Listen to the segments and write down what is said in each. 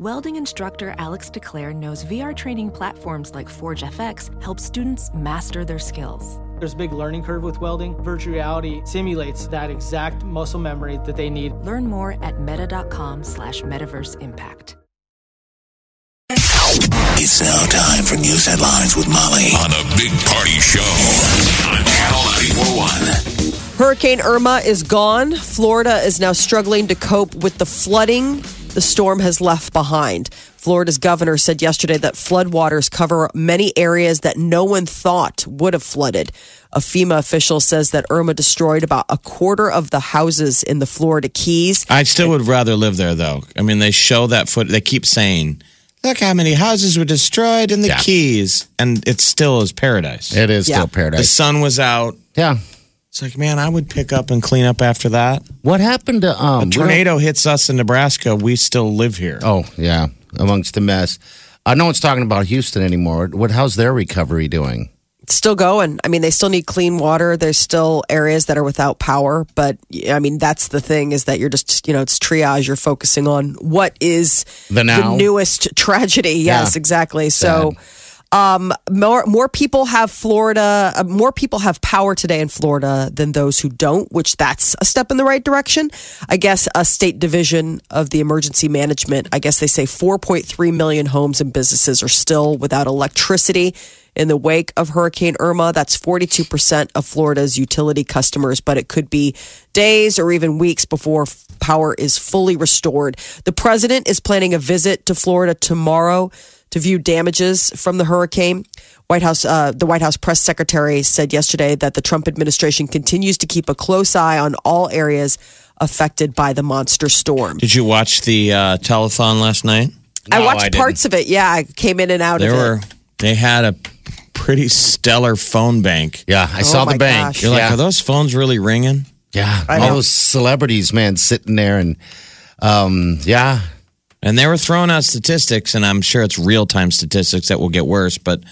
Welding instructor Alex DeClaire knows VR training platforms like Forge FX help students master their skills. There's a big learning curve with welding. Virtual reality simulates that exact muscle memory that they need. Learn more at meta.com slash metaverse impact. It's now time for news headlines with Molly on the Big Party Show on Channel 941. Hurricane Irma is gone. Florida is now struggling to cope with the flooding the storm has left behind. Florida's governor said yesterday that floodwaters cover many areas that no one thought would have flooded. A FEMA official says that Irma destroyed about a quarter of the houses in the Florida Keys. I still would rather live there, though. I mean, they show that foot. They keep saying, "Look how many houses were destroyed in the Yeah. Keys," and it still is paradise. It is Yeah. still paradise. the sun was out. yeah. It's like, man, I would pick up and clean up after that. What happened to um? A we don't- tornado hits us in Nebraska. We still live here. Oh yeah, amongst the mess. Uh, no one's talking about Houston anymore. What? How's their recovery doing? It's still going. I mean, they still need clean water. There's still areas that are without power, but I mean, that's the thing is that you're just, you know, it's triage. You're focusing on what is The now. newest tragedy. Yes, Yeah. exactly. So, um, more more people have Florida. Uh, more people have power today in Florida than those who don't, which that's a step in the right direction. I guess a state division of the emergency management. I guess they say 4.3 million homes and businesses are still without electricity in the wake of Hurricane Irma. That's 42% of Florida's utility customers, but it could be days or even weeks before power is fully restored. The president is planning a visit to Florida tomorrow to view damages from the hurricane. White House, uh, the White House press secretary said yesterday that the Trump administration continues to keep a close eye on all areas affected by the monster storm. Did you watch the uh, telethon last night? I watched I didn't. parts of it. Yeah, I came in and out There of were. it. They had a pretty stellar phone bank. Yeah, I saw Oh, my the bank. gosh. You're like, yeah. are those phones really ringing? yeah, I all know. those celebrities, man, sitting there and um, yeah, And they were throwing out statistics, and I'm sure it's real time statistics that will get worse, but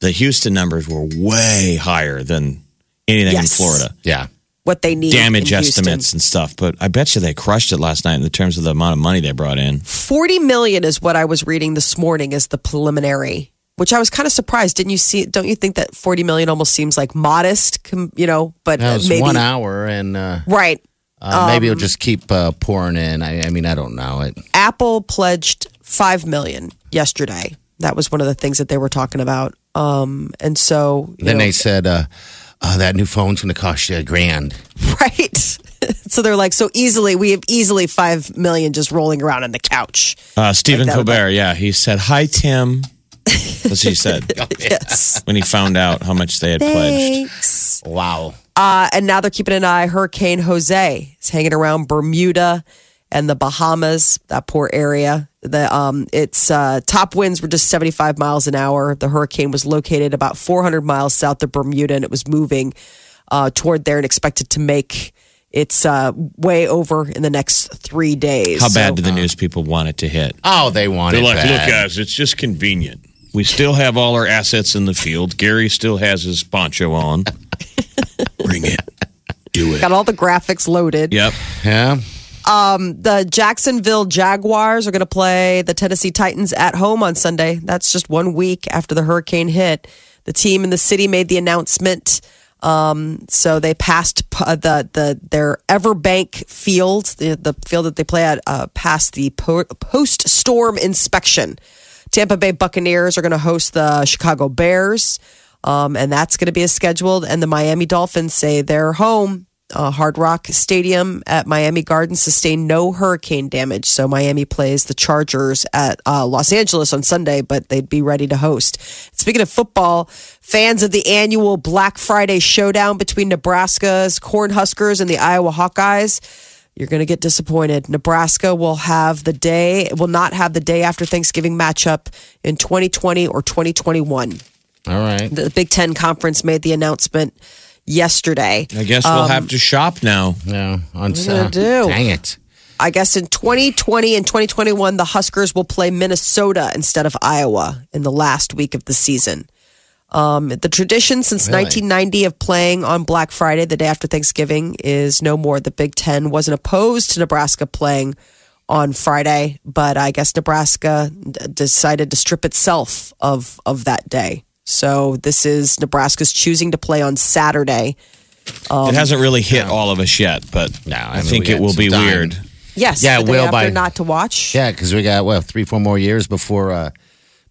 the Houston numbers were way higher than anything Yes. in Florida. yeah. What they need Damage in Houston. estimates and stuff. But I bet you they crushed it last night in the terms of the amount of money they brought in. 40 million is what I was reading this morning as the preliminary, which I was kind of surprised. Didn't you see? Don't you think that 40 million almost seems like modest, you know, but That uh, was maybe. one hour, and uh, Right. Uh, maybe Um, it'll just keep uh, pouring in. I, I mean, I don't know it. Apple pledged 5 million yesterday. That was one of the things that they were talking about. Um, and so, you Then know, they said uh, uh, that new phone's going to cost you a grand. right. so they're like, so easily, we have easily 5 million just rolling around on the couch. Uh, Stephen that Colbert, yeah, he said, Hi, Tim. That's what he said Yes. when he found out how much they had pledged. Wow. Uh, and now they're keeping an eye. Hurricane Jose is hanging around Bermuda and the Bahamas, that poor area. The um, its uh, top winds were just 75 miles an hour. The hurricane was located about 400 miles south of Bermuda, and it was moving uh, toward there and expected to make its uh, way over in the next three days. How bad So- do the news people want it to hit? Oh, they want They're it like, bad. look, guys, it's just convenient. We still have all our assets in the field. Gary still has his poncho on. Bring it. Do it. Got all the graphics loaded. Yep. Yeah. the Jacksonville Jaguars are going to play the Tennessee Titans at home on Sunday. That's just one week after the hurricane hit. The team in the city made the announcement. Um, so they passed uh, the the their Everbank Field, the, the field that they play at, uh, passed the po- post storm inspection. Tampa Bay Buccaneers are going to host the Chicago Bears, um, and that's going to be a scheduled. And the Miami Dolphins say they're home. Uh, Hard Rock Stadium at Miami Gardens sustained no hurricane damage, so Miami plays the Chargers at uh, Los Angeles on Sunday, but they'd be ready to host. Speaking of football, fans of the annual Black Friday showdown between Nebraska's Cornhuskers and the Iowa Hawkeyes you're going to get disappointed. Nebraska will have the day, will not have the day after Thanksgiving matchup in 2020 or 2021. All right. The Big Ten Conference made the announcement yesterday. I guess we'll have to shop now. Yeah. On What are you gonna uh, do? Dang it. I guess in 2020 and 2021, the Huskers will play Minnesota instead of Iowa in the last week of the season. Um, the tradition since Really? 1990 of playing on Black Friday, the day after Thanksgiving, is no more. The Big Ten wasn't opposed to Nebraska playing on Friday, but I guess Nebraska d- decided to strip itself of of that day. So this is Nebraska's choosing to play on Saturday. it hasn't really hit all of us yet, but No, I, I mean, think it will be time. weird. Yes, Yeah, the will after by- not to watch. Yeah, because we got well three, four more years before uh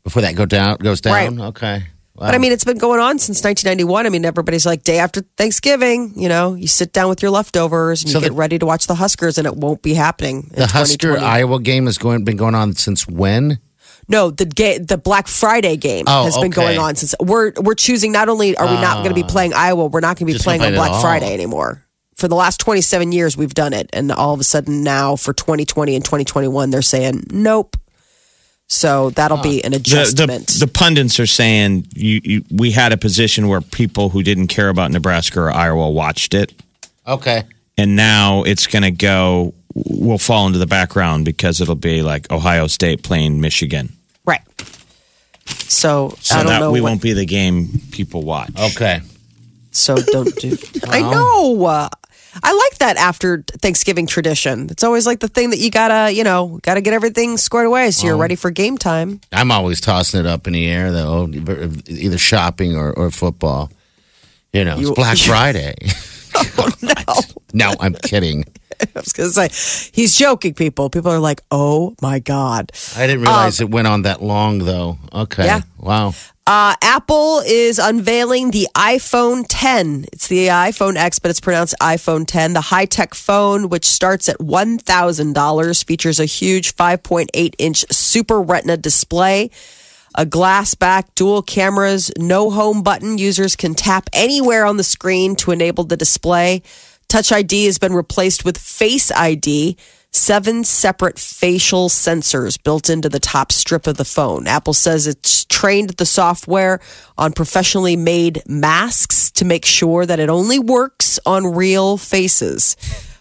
before that go down goes down. Right. Okay. But I mean, it's been going on since 1991. I mean, everybody's like, day after Thanksgiving, you know, you sit down with your leftovers and So you get ready to watch the Huskers, and it won't be happening. in the Husker Iowa game has going been going on since when? No, the ga- the Black Friday game Oh, has been okay. going on since we're we're choosing. Not only are we not going to be ah. playing Iowa, we're not going to be playing on Black. Friday anymore. For the last 27 years, we've done it, and all of a sudden now for 2020 and 2021, they're saying nope. So that'll be an adjustment. the, the pundits are saying you, you, we had a position where people who didn't care about Nebraska or Iowa watched it, Okay. and now it's going to go. Will fall into the background because it'll be like Ohio State playing Michigan. right. So, So I don't that know. we what- won't be the game people watch. Okay. So don't do. I know. Uh, I like that after Thanksgiving tradition. It's always like the thing that you gotta, you know, gotta get everything squared away so you're um, ready for game time. I'm always tossing it up in the air though, oh, either shopping or, or football. You know, it's You- Black Friday. Oh, no, no, I'm kidding. I was gonna say he's joking. People, people are like, "Oh my god." I didn't realize um, it went on that long though. Okay. Yeah. Wow. Uh, Apple is unveiling the iPhone 10. It's the iPhone X, but it's pronounced iPhone 10. The high tech phone, which starts at $1,000, features a huge 5.8 inch Super Retina display, a glass back, dual cameras, no home button. Users can tap anywhere on the screen to enable the display. Touch ID has been replaced with Face ID seven separate facial sensors built into the top strip of the phone. Apple says it's trained the software on professionally made masks to make sure that it only works on real faces.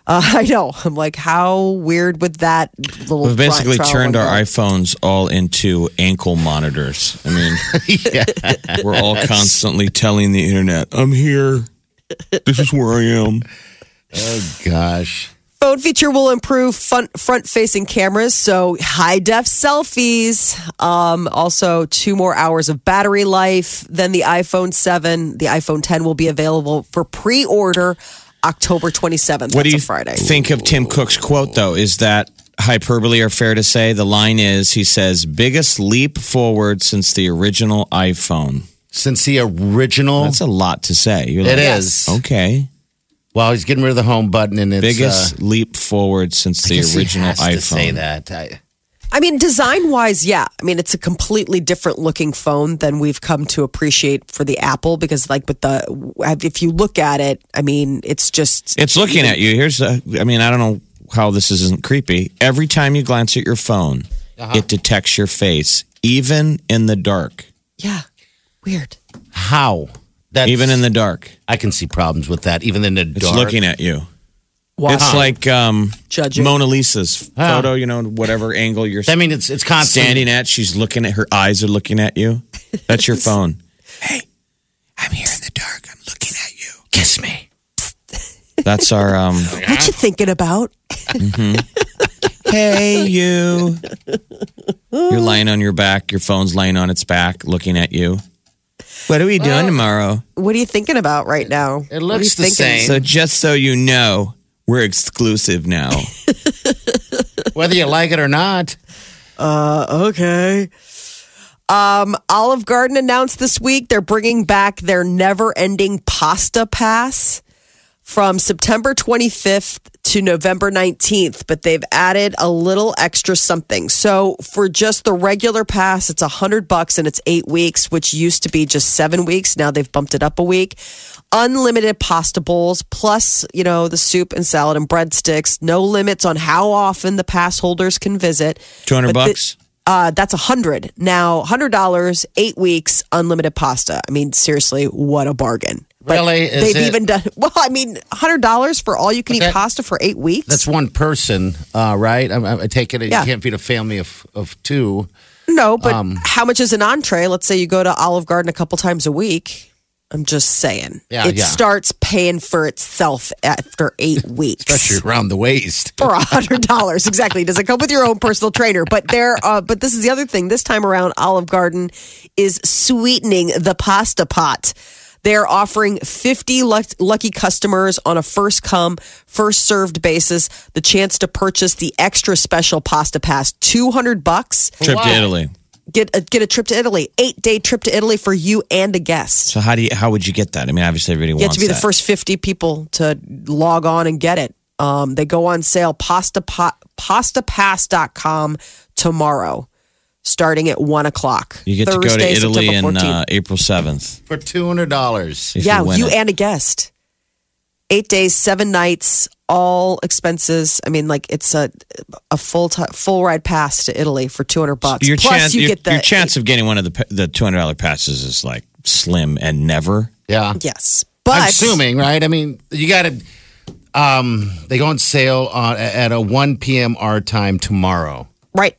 Uh, I know. I'm like, how weird would that little We've basically trial turned our run go? iPhones all into ankle monitors. I mean, we're all constantly telling the internet, I'm here. This is where I am. Oh gosh. Phone feature will improve front facing cameras, so high def selfies. Um, also, two more hours of battery life than the iPhone 7. The iPhone 10 will be available for pre order October 27th. What That's do you a Friday. think of Tim Cook's quote, though? Is that hyperbole or fair to say? The line is he says, biggest leap forward since the original iPhone. Since the original, That's a lot to say. You're like, is. Okay. Well, he's getting rid of the home button, and it's Biggest uh, leap forward since I the guess he original has to iPhone. say that. I, I mean, design wise, yeah. I mean, it's a completely different looking phone than we've come to appreciate for the Apple because, like, with the, if you look at it, I mean, it's just. It's looking at you. Here's, a, I mean, I don't know how this isn't creepy. Every time you glance at your phone, Uh-huh. it detects your face, even in the dark. Yeah. Weird. how? That's, Even in the dark, I can see problems with that. Even in the it's dark. looking at you. Wow. It's like um, Judging. Mona Lisa's photo. You know, whatever angle you're I mean, it's it's constant. standing at, she's looking at her eyes are looking at you. That's your phone. hey, I'm here in the dark. I'm looking at you. Kiss me. That's our um. what you thinking about? hey, you. You're lying on your back. Your phone's laying on its back, looking at you. What are we doing tomorrow? What are you thinking about right now? It looks the thinking? same. So just so you know, we're exclusive now. Whether you like it or not. Okay. Um, Olive Garden announced this week they're bringing back their never ending pasta pass from September 25th to November 19th, but they've added a little extra something. So for just the regular pass, it's a hundred bucks and it's eight weeks, which used to be just seven weeks. Now they've bumped it up a week. Unlimited pasta bowls, plus, you know, the soup and salad and breadsticks. No limits on how often the pass holders can visit. 200 But the- bucks? uh, that's a hundred. Now, hundred dollars, eight weeks, unlimited pasta. I mean, seriously, what a bargain! But Really? Is they've it- even done well. I mean, hundred dollars for all you can eat that- pasta for eight weeks. That's one person, uh, right? I, I take it. Yeah. You can't feed a family of, of two. no, but um, how much is an entree? Let's say you go to Olive Garden a couple times a week. I'm just saying. Yeah, it yeah. starts paying for itself after eight weeks. Especially around the waist. for a hundred dollars. Exactly. Does it come with your own personal trainer? But there, uh, but this is the other thing. This time around, Olive Garden is sweetening the pasta pot. They're offering 50 lucky customers on a first come, first served basis the chance to purchase the extra special pasta pass. 200 bucks. Trip to Italy. Get a, get a trip to Italy. Eight day trip to Italy for you and a guest. So how do you how would you get that? I mean, obviously everybody You have wants to be the first 50 people to log on and get it. Um, they go on sale pasta po- pastapass.com tomorrow, starting at one o'clock. You get to go to Italy September in uh, April seventh. For $200. Yeah, you, you and a guest. Eight days, seven nights, all expenses. I mean, like it's a a full ti full ride pass to Italy for two hundred bucks. your Plus, chance you your, get the your chance of getting one of the the two hundred dollar passes is like slim and never. Yeah. yes, but I'm assuming, right? I mean, you got to. Um, they go on sale on, at a 1 p.m. our time tomorrow. Right.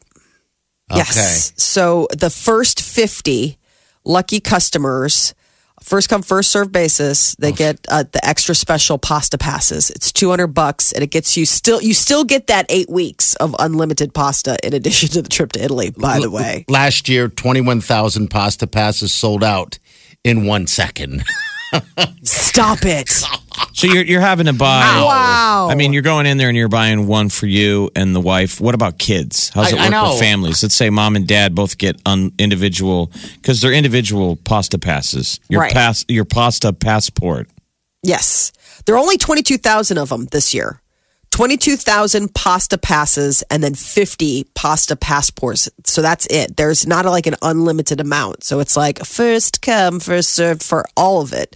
Okay. Yes. So the first 50 lucky customers, first come, first serve basis, they get uh, the extra special pasta passes. It's 200 bucks and it gets you still, you still get that eight weeks of unlimited pasta in addition to the trip to Italy, by the way. Last year, 21,000 pasta passes sold out in one second. Stop it. So you're you're having to buy. Wow. I mean, you're going in there and you're buying one for you and the wife. What about kids? How's it I- I work know. with families? Let's say mom and dad both get un, individual because they're individual pasta passes. Your Right. pass, your pasta passport. Yes. There are only 22,000 of them this year. 22,000 pasta passes and then 50 pasta passports. So that's it. There's not like an unlimited amount. So it's like first come, first served for all of it.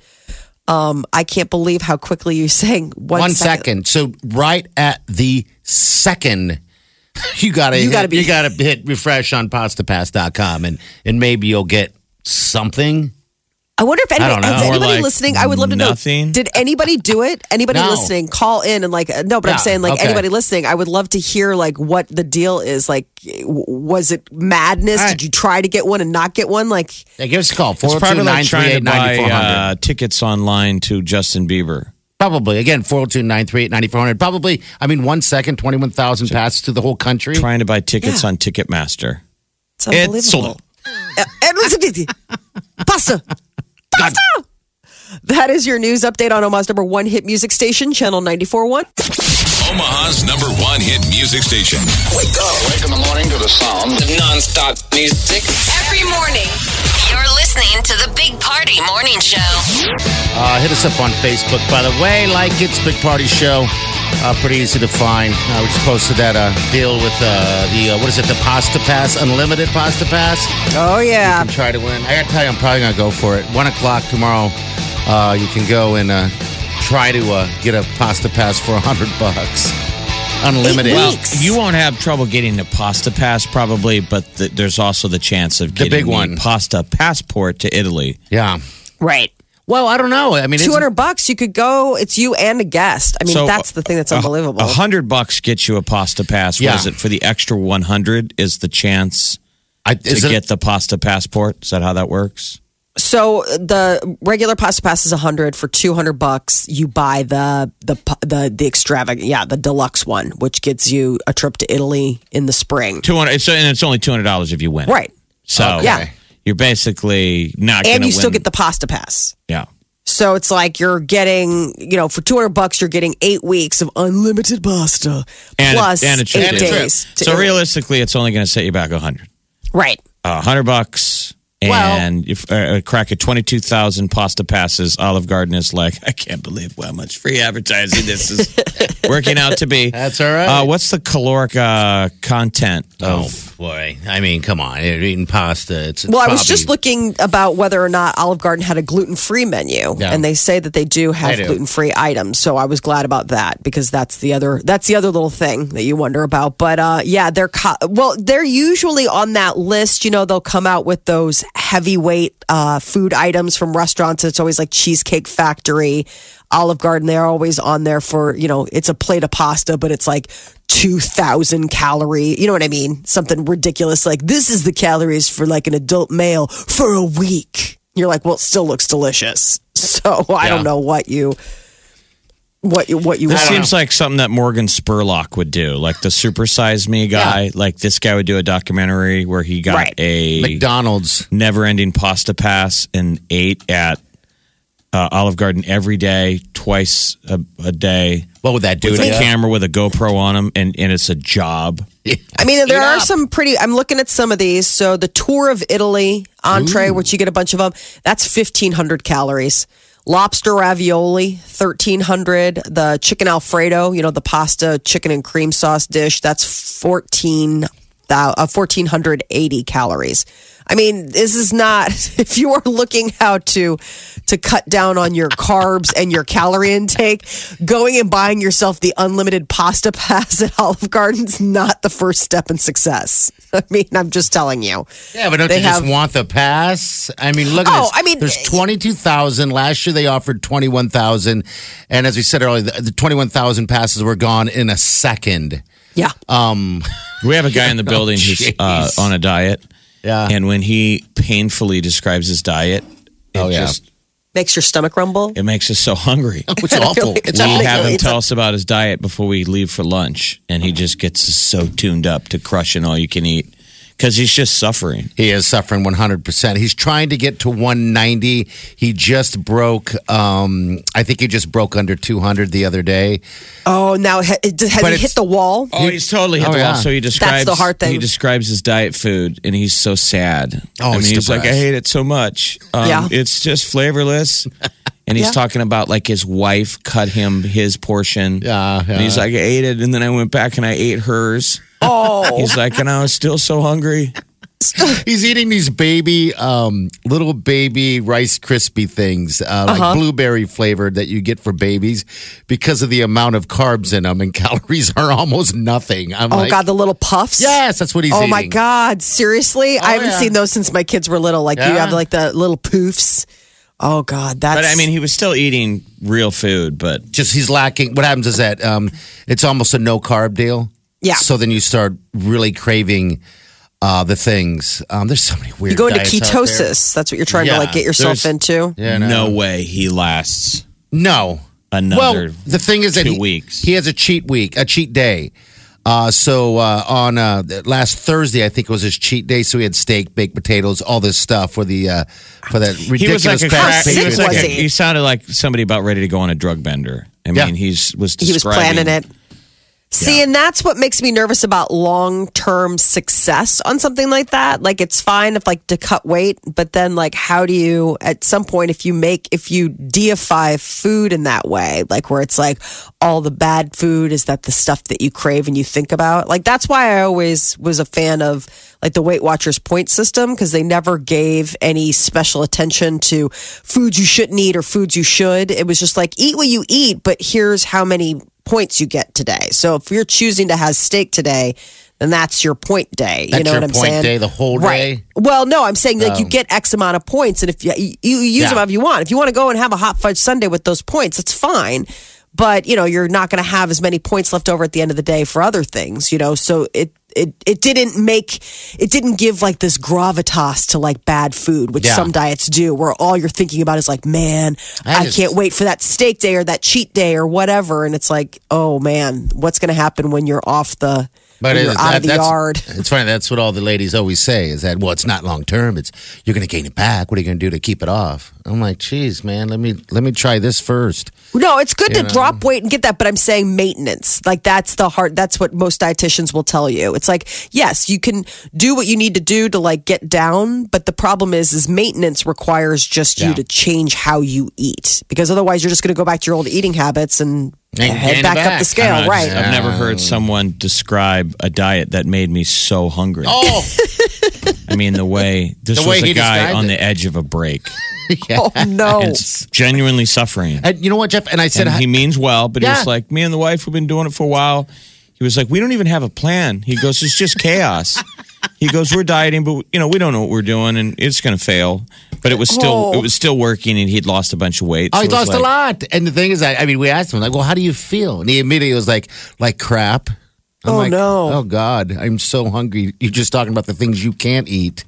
Um, I can't believe how quickly you're saying one, One second. So right at the second, you gotta You gotta be- you gotta hit refresh on pastapass.com and and maybe you'll get something. I wonder if anybody, don't has anybody like listening. I would love to know. nothing. Did anybody do it? Anybody No. listening, call in and like, no, but I'm saying like okay. anybody listening, I would love to hear like what the deal is. Like, was it madness? All right. Did you try to get one and not get one? Like, Yeah, give us a call. It's probably like trying to buy 402-938-9400. uh, tickets online to Justin Bieber. Probably. Again, 402-938-9400. Probably, I mean, one second, 21,000 passes to the whole country. Trying to buy tickets Yeah. on Ticketmaster. it's unbelievable. It's sold. Uh, and listen, pasta. Pasta. That is your news update on Omaha's number one hit music station, Channel 94.1. Omaha's number one hit music station. Wake up. Wake in the morning to the sound of non-stop music. Every morning, you're listening to the Big Party Morning Show. Uh, hit us up on Facebook, by the way. Like it's Big Party Show. Uh, pretty easy to find. Uh, we just posted that uh, deal with uh, the, uh, what is it, the Pasta Pass, Unlimited Pasta Pass. Oh, yeah. and try to win. I gotta tell you, I'm probably gonna go for it. One o'clock tomorrow, uh, you can go and uh, try to uh, get a pasta pass for a hundred bucks, unlimited. Eight Well, weeks. you won't have trouble getting the pasta pass probably, but th there's also the chance of The getting big one. pasta passport to Italy. Yeah. Right. Well, I don't know. I mean, it's- 200 bucks, you could go. It's you and a guest. I mean, So, that's the thing that's unbelievable. A hundred bucks gets you a pasta pass. What Yeah. is it for the extra one hundred? Is the chance I, to is it- get the pasta passport? Is that how that works? So the regular pasta pass is 100 for 200 bucks. You buy the the the the extravagant, yeah, the deluxe one, which gets you a trip to Italy in the spring. Two hundred. So and it's only two hundred dollars if you win. Right. So Okay. Yeah. you're basically not. And you still get the pasta pass. yeah. So it's like you're getting, you know, for 200 bucks you're getting 8 weeks of unlimited pasta And plus and a trip 8 to Italy. days. to So Italy. realistically, it's only going to set you back a hundred. Right. A hundred bucks. Well- And if uh, a crack at twenty two thousand pasta passes, Olive Garden is like, I can't believe how much free advertising this is working out to be. That's all right. Uh, what's the caloric uh, content Oh of? boy! I mean, come on, you're eating pasta. It's, it's Well, I was probably- just looking about whether or not Olive Garden had a gluten free menu, Yeah. and they say that they do have gluten free items. So I was glad about that because that's the other that's the other little thing that you wonder about. But uh, yeah, they're co- well, they're usually on that list. You know, they'll come out with those heavyweight uh, food items from restaurants. It's always like Cheesecake Factory, Olive Garden. They're always on there for you know, it's a plate of pasta, but it's like. 2000 calorie, you know what I mean? Something ridiculous like this is the calories for like an adult male for a week. You're like, well, it still looks delicious. So I Yeah. don't know what you what you what you This want. seems like something that Morgan Spurlock would do, like the Super Size Me guy. Like this guy would do a documentary where he got Right. a McDonald's. never-ending pasta pass and ate at uh, Olive Garden every day, twice a, a day, What would that do with to a you? camera with a GoPro on him, and, and it's a job. I mean, there Eat are up. some pretty. I'm looking at some of these. So the tour of Italy entree, which you get a bunch of them, that's 1,500 calories. Lobster ravioli, 1,300. The chicken Alfredo, you know, the pasta, chicken and cream sauce dish, that's 14, uh, 1,480 calories. I mean, this is not. If you are looking how to to cut down on your carbs and your calorie intake, going and buying yourself the unlimited pasta pass at Olive Garden's not the first step in success. I mean, I'm just telling you. Yeah, but don't They you just want the pass? I mean, look at Oh, this. I mean, there's 22,000. Last year they offered 21,000. And as we said earlier, the, the 21,000 passes were gone in a second. Yeah. Um, We have a guy in the building who's uh, on a diet, yeah. and when he painfully describes his diet, it Oh, yeah. just Makes your stomach rumble. it makes us so hungry. Which is awful. It's we Really? have him tell us about his diet before we leave for lunch, and he just gets us so tuned up to crushing all you can eat because he's just suffering. He is suffering 100%. He's trying to get to 190. He just broke, um, I think he just broke under 200 the other day. Oh, now ha- has But he hit the wall? Oh, he's totally hit Oh, the yeah. wall. So he describes the hard thing. He describes his diet food, and he's so sad. Oh, I mean, he's he's like, I hate it so much. Um, Yeah. it's just flavorless. And he's Yeah. talking about like his wife cut him his portion. Yeah, And he's like, I ate it, and then I went back and I ate hers. Oh, He's like, and I was still so hungry. He's eating these baby, um, little baby Rice crispy things, uh, like Uh-huh. blueberry flavored that you get for babies because of the amount of carbs in them and calories are almost nothing. I'm oh like, God, the little puffs. Yes, that's what he's Oh eating. my God! Seriously, I haven't yeah. seen those since my kids were little. Like you have like the little poofs. Oh God, that's. But I mean, he was still eating real food, but Just he's lacking. What happens is that um, it's almost a no carb deal. Yeah. So then you start really craving uh, the things. Um, there's so many weird. you go into diets out there. ketosis. That's what you're trying to like get yourself there's- into. Yeah, no way he lasts No. another. well, the thing is that two he, weeks. he has a cheat week, a cheat day. Uh, so uh, on uh, last Thursday, I think it was his cheat day. So he had steak, baked potatoes, all this stuff for the uh, for that he ridiculous. was like a fat crack, he, was like was a, he? he sounded like somebody about ready to go on a drug bender. I Yeah. mean, he's was He was describing- planning it. See, and that's what makes me nervous about long term success on something like that. Like, it's fine if, like, to cut weight, but then, like, how do you, at some point, if you make, if you deify food in that way, like, where it's like all the bad food is that the stuff that you crave and you think about? Like, that's why I always was a fan of, like, the Weight Watchers point system, because they never gave any special attention to foods you shouldn't eat or foods you should. It was just like, eat what you eat, but here's how many points you get today. So if you're choosing to have steak today, then that's your point day. you That's know what I'm point saying? day, the whole Right. day? Well, no, I'm saying like you Oh. get X amount of points, and if you, you, you use Yeah. them however you want. If you want to go and have a hot fudge sundae with those points, it's fine. But you know you're not going to have as many points left over at the end of the day for other things. You know, so it it it didn't make it didn't give like this gravitas to like bad food, which Yeah. some diets do, where all you're thinking about is like, man, I I, just- can't wait for that steak day or that cheat day or whatever. And it's like, oh man, what's going to happen when you're off the when it out that- of the that's- yard? It's funny. That's what all the ladies always say is that, well, it's not long term. It's you're going to gain it back. What are you going to do to keep it off? I'm like, geez, man, let me let me try this first. No, it's good You to know? drop weight and get that, but I'm saying maintenance. Like that's the hard that's what most dietitians will tell you. It's like, yes, you can do what you need to do to like get down, but the problem is is maintenance requires just you to change how you eat. Because otherwise you're just gonna go back to your old eating habits and, And head gain it back, up the scale. I've- right. I've never heard someone describe a diet that made me so hungry. Oh, I mean, the way this The way was a guy on it. the edge of a break, Oh no. and genuinely suffering. and you know what, Jeff? And I said, And he means well, but he was like, me and the wife we've been doing it for a while. He was like, we don't even have a plan. He goes, it's just chaos. He goes, we're dieting, but you know, we don't know what we're doing, and it's going to fail. But it was still, Oh. it was still working, and he'd lost a bunch of weight. Oh, So he it was lost a lot. And the thing is, I, I mean, we asked him, like, well, how do you feel? And he immediately was like, like crap. I'm Oh, like, no. Oh, God. I'm so hungry. You're just talking about the things you can't eat.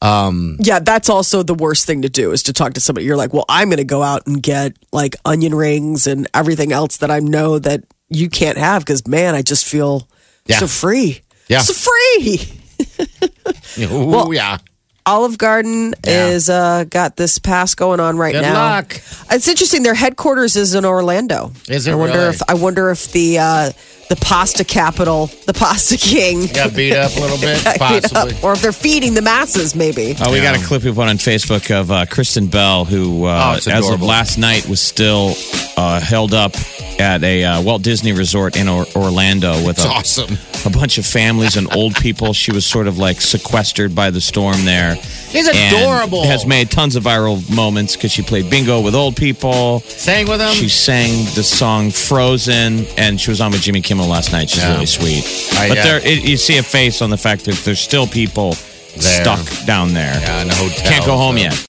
Um, yeah, that's also the worst thing to do is to talk to somebody. You're like, well, I'm going to go out and get like onion rings and everything else that I know that you can't have because, man, I just feel Yeah. so free. Yeah. So free. Ooh, Well- yeah. Olive Garden Yeah. is uh, got this pass going on right Good now. luck. It's interesting. Their headquarters is in Orlando. Is it I wonder really? if I wonder if the uh, the pasta capital, the pasta king, Got beat up a little bit, got beat up, possibly. or if they're feeding the masses, maybe. Oh, we got a clip we put on Facebook of uh, Kristen Bell, who, uh, Oh, as of last night, was still uh, held up at a uh, Walt Disney Resort in or- Orlando with a, awesome. a bunch of families and old people. She was sort of like sequestered by the storm there. She's adorable. has made tons of viral moments because she played bingo with old people. Sang with him. She sang the song "Frozen," and she was on with Jimmy Kimmel last night. She's Yeah. really sweet. I, but uh, there, it, you see a face on the fact that there's still people There. stuck down there. yeah, in a hotel. Can't go home so- yet.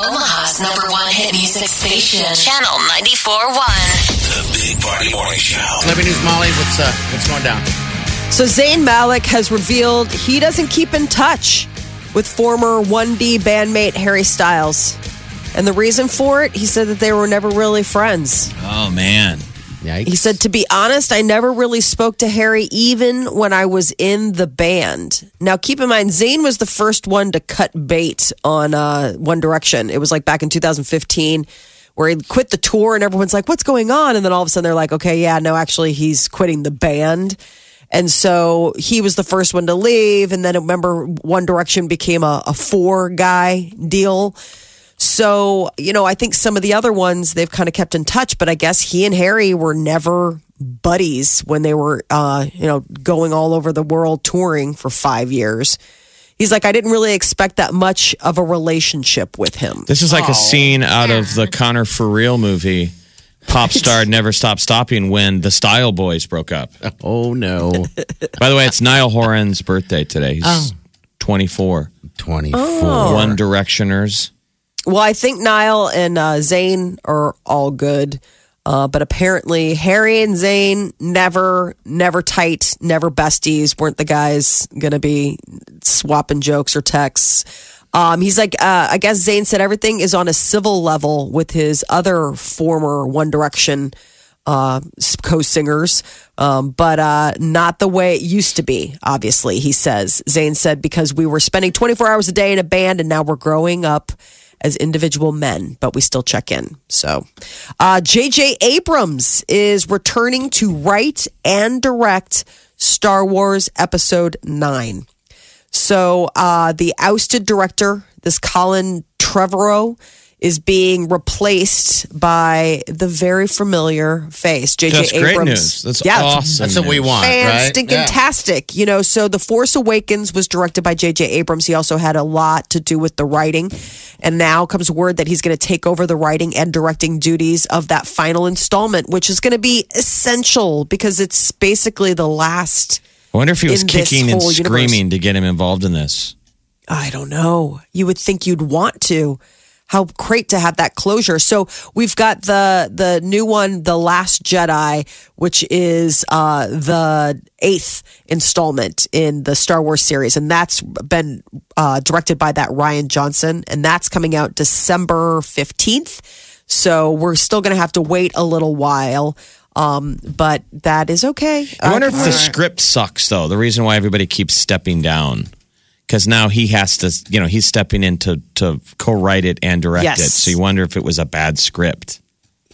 Omaha's number one hit music station. Channel 94.1. The Big Party Morning Show. Celebrity News, Molly. What's uh, what's going down? So Zayn Malik has revealed he doesn't keep in touch with former 1D bandmate Harry Styles. And the reason for it, he said that they were never really friends. Oh man. Yikes. He said, to be honest, I never really spoke to Harry even when I was in the band. Now, keep in mind, Zayn was the first one to cut bait on uh, One Direction. It was like back in 2015 where he quit the tour and everyone's like, what's going on? And then all of a sudden they're like, okay, yeah, no, actually, he's quitting the band. And so he was the first one to leave. And then remember, One Direction became a, a four guy deal. So, you know, I think some of the other ones they've kind of kept in touch, but I guess he and Harry were never buddies when they were, uh, you know, going all over the world touring for five years. He's like, I didn't really expect that much of a relationship with him. This is like a scene out of the Connor for Real movie. Pop star never stopped stopping when the Style Boyz broke up. Oh no. By the way, it's Niall Horan's birthday today. He's Oh. 24. 24. One Directioners. Well, I think Niall and uh, Zayn are all good. Uh, but apparently, Harry and Zayn never, never tight, never besties. weren't the guys going to be swapping jokes or texts. Um, he's like, uh, I guess Zayn said everything is on a civil level with his other former One Direction uh, co-singers, um, but uh, not the way it used to be. Obviously, he says. Zayn said because we were spending 24 hours a day in a band, and now we're growing up as individual men, but we still check in. So, uh, J.J. Abrams is returning to write and direct Star Wars Episode Nine. So uh, the ousted director, this Colin Trevorrow, is being replaced by the very familiar face, J.J. That's Abrams. great news. That's yeah, awesome. That's what we want, fan right? stinking Yeah. tastic. You know, so The Force Awakens was directed by J.J. Abrams. He also had a lot to do with the writing. And now comes word that he's going to take over the writing and directing duties of that final installment, which is going to be essential because it's basically the last. I wonder if he was kicking and whole universe. screaming to get him involved in this. I don't know. You would think you'd want to. How great to have that closure. So we've got the the new one, The Last Jedi, which is uh, the eighth installment in the Star Wars series, and that's been uh, directed by that Rian Johnson, and that's coming out December fifteenth. So we're still going to have to wait a little while, um, but that is okay. I wonder if the script sucks, though. The reason why everybody keeps stepping down. Because now he has to, you know, he's stepping in to, to co write it and direct Yes. it. So you wonder if it was a bad script.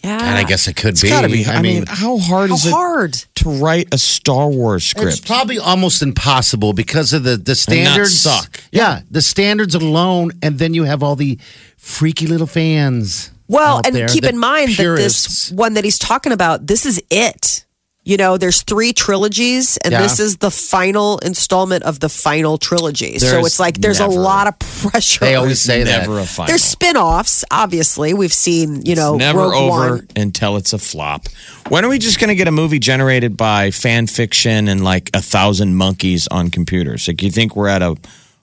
yeah, And I guess it could It's be. gotta be. I, mean, how hard how is it hard. to write a Star Wars It's script? probably almost impossible because of the the standards. suck. Yeah, the standards alone, and then you have all the freaky little fans. Well, out and there, keep the in mind that this one that he's talking about, this is it. You know, there's three trilogies, and Yeah. this is the final installment of the final trilogy. so it's like there's never- a lot of pressure. They always say that. Never a final. There's spin-offs, obviously. We've seen, you know, It's never Rogue over One. until it's a flop. When are we just going to get a movie generated by fan fiction and like a thousand monkeys on computers? Like, you think we're at a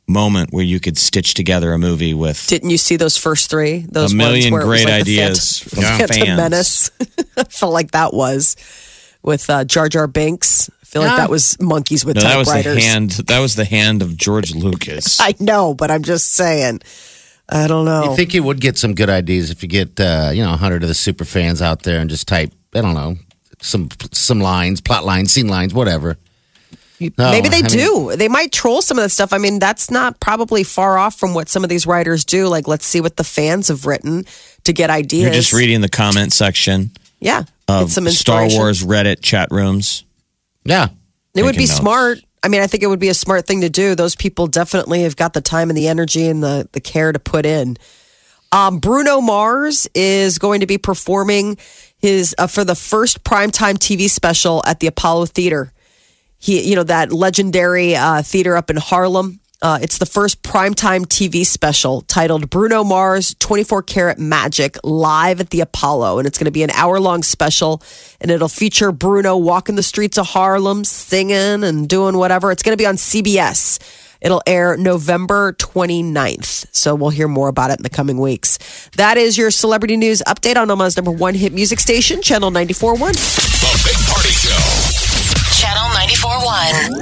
moment where you could stitch together a movie with Didn't you see those first three? Those a million ones where it was great like the ideas Phantom, from Phantom fans? Menace. I felt like that was with uh, Jar Jar Binks. I feel like Ah. that was monkeys with No, that was the typewriters. hand. That was the hand of George Lucas. I know, but I'm just saying. I don't know. You think you would get some good ideas if you get uh, you know hundred of the super fans out there and just type I don't know some some lines, plot lines, scene lines, whatever. No, Maybe they I mean- do. they might troll some of that stuff. I mean, that's not probably far off from what some of these writers do. Like, let's see what the fans have written to get ideas. You're just reading the comment section Yeah, of get some Star inspiration. Wars Reddit chat rooms. Yeah, It would be notes. smart. I mean, I think it would be a smart thing to do. Those people definitely have got the time and the energy and the, the care to put in. Um, Bruno Mars is going to be performing his uh, for the first primetime TV special at the Apollo Theater. He, you know, that legendary uh, theater up in Harlem. Uh, it's the first primetime TV special titled Bruno Mars 24 Karat Magic live at the Apollo. And it's going to be an hour long special and it'll feature Bruno walking the streets of Harlem, singing and doing whatever. It's going to be on CBS. It'll air November 29th. So we'll hear more about it in the coming weeks. That is your celebrity news update on Omaha's number one hit music station, Channel 94.1. The Big Party Show. Channel 94.1.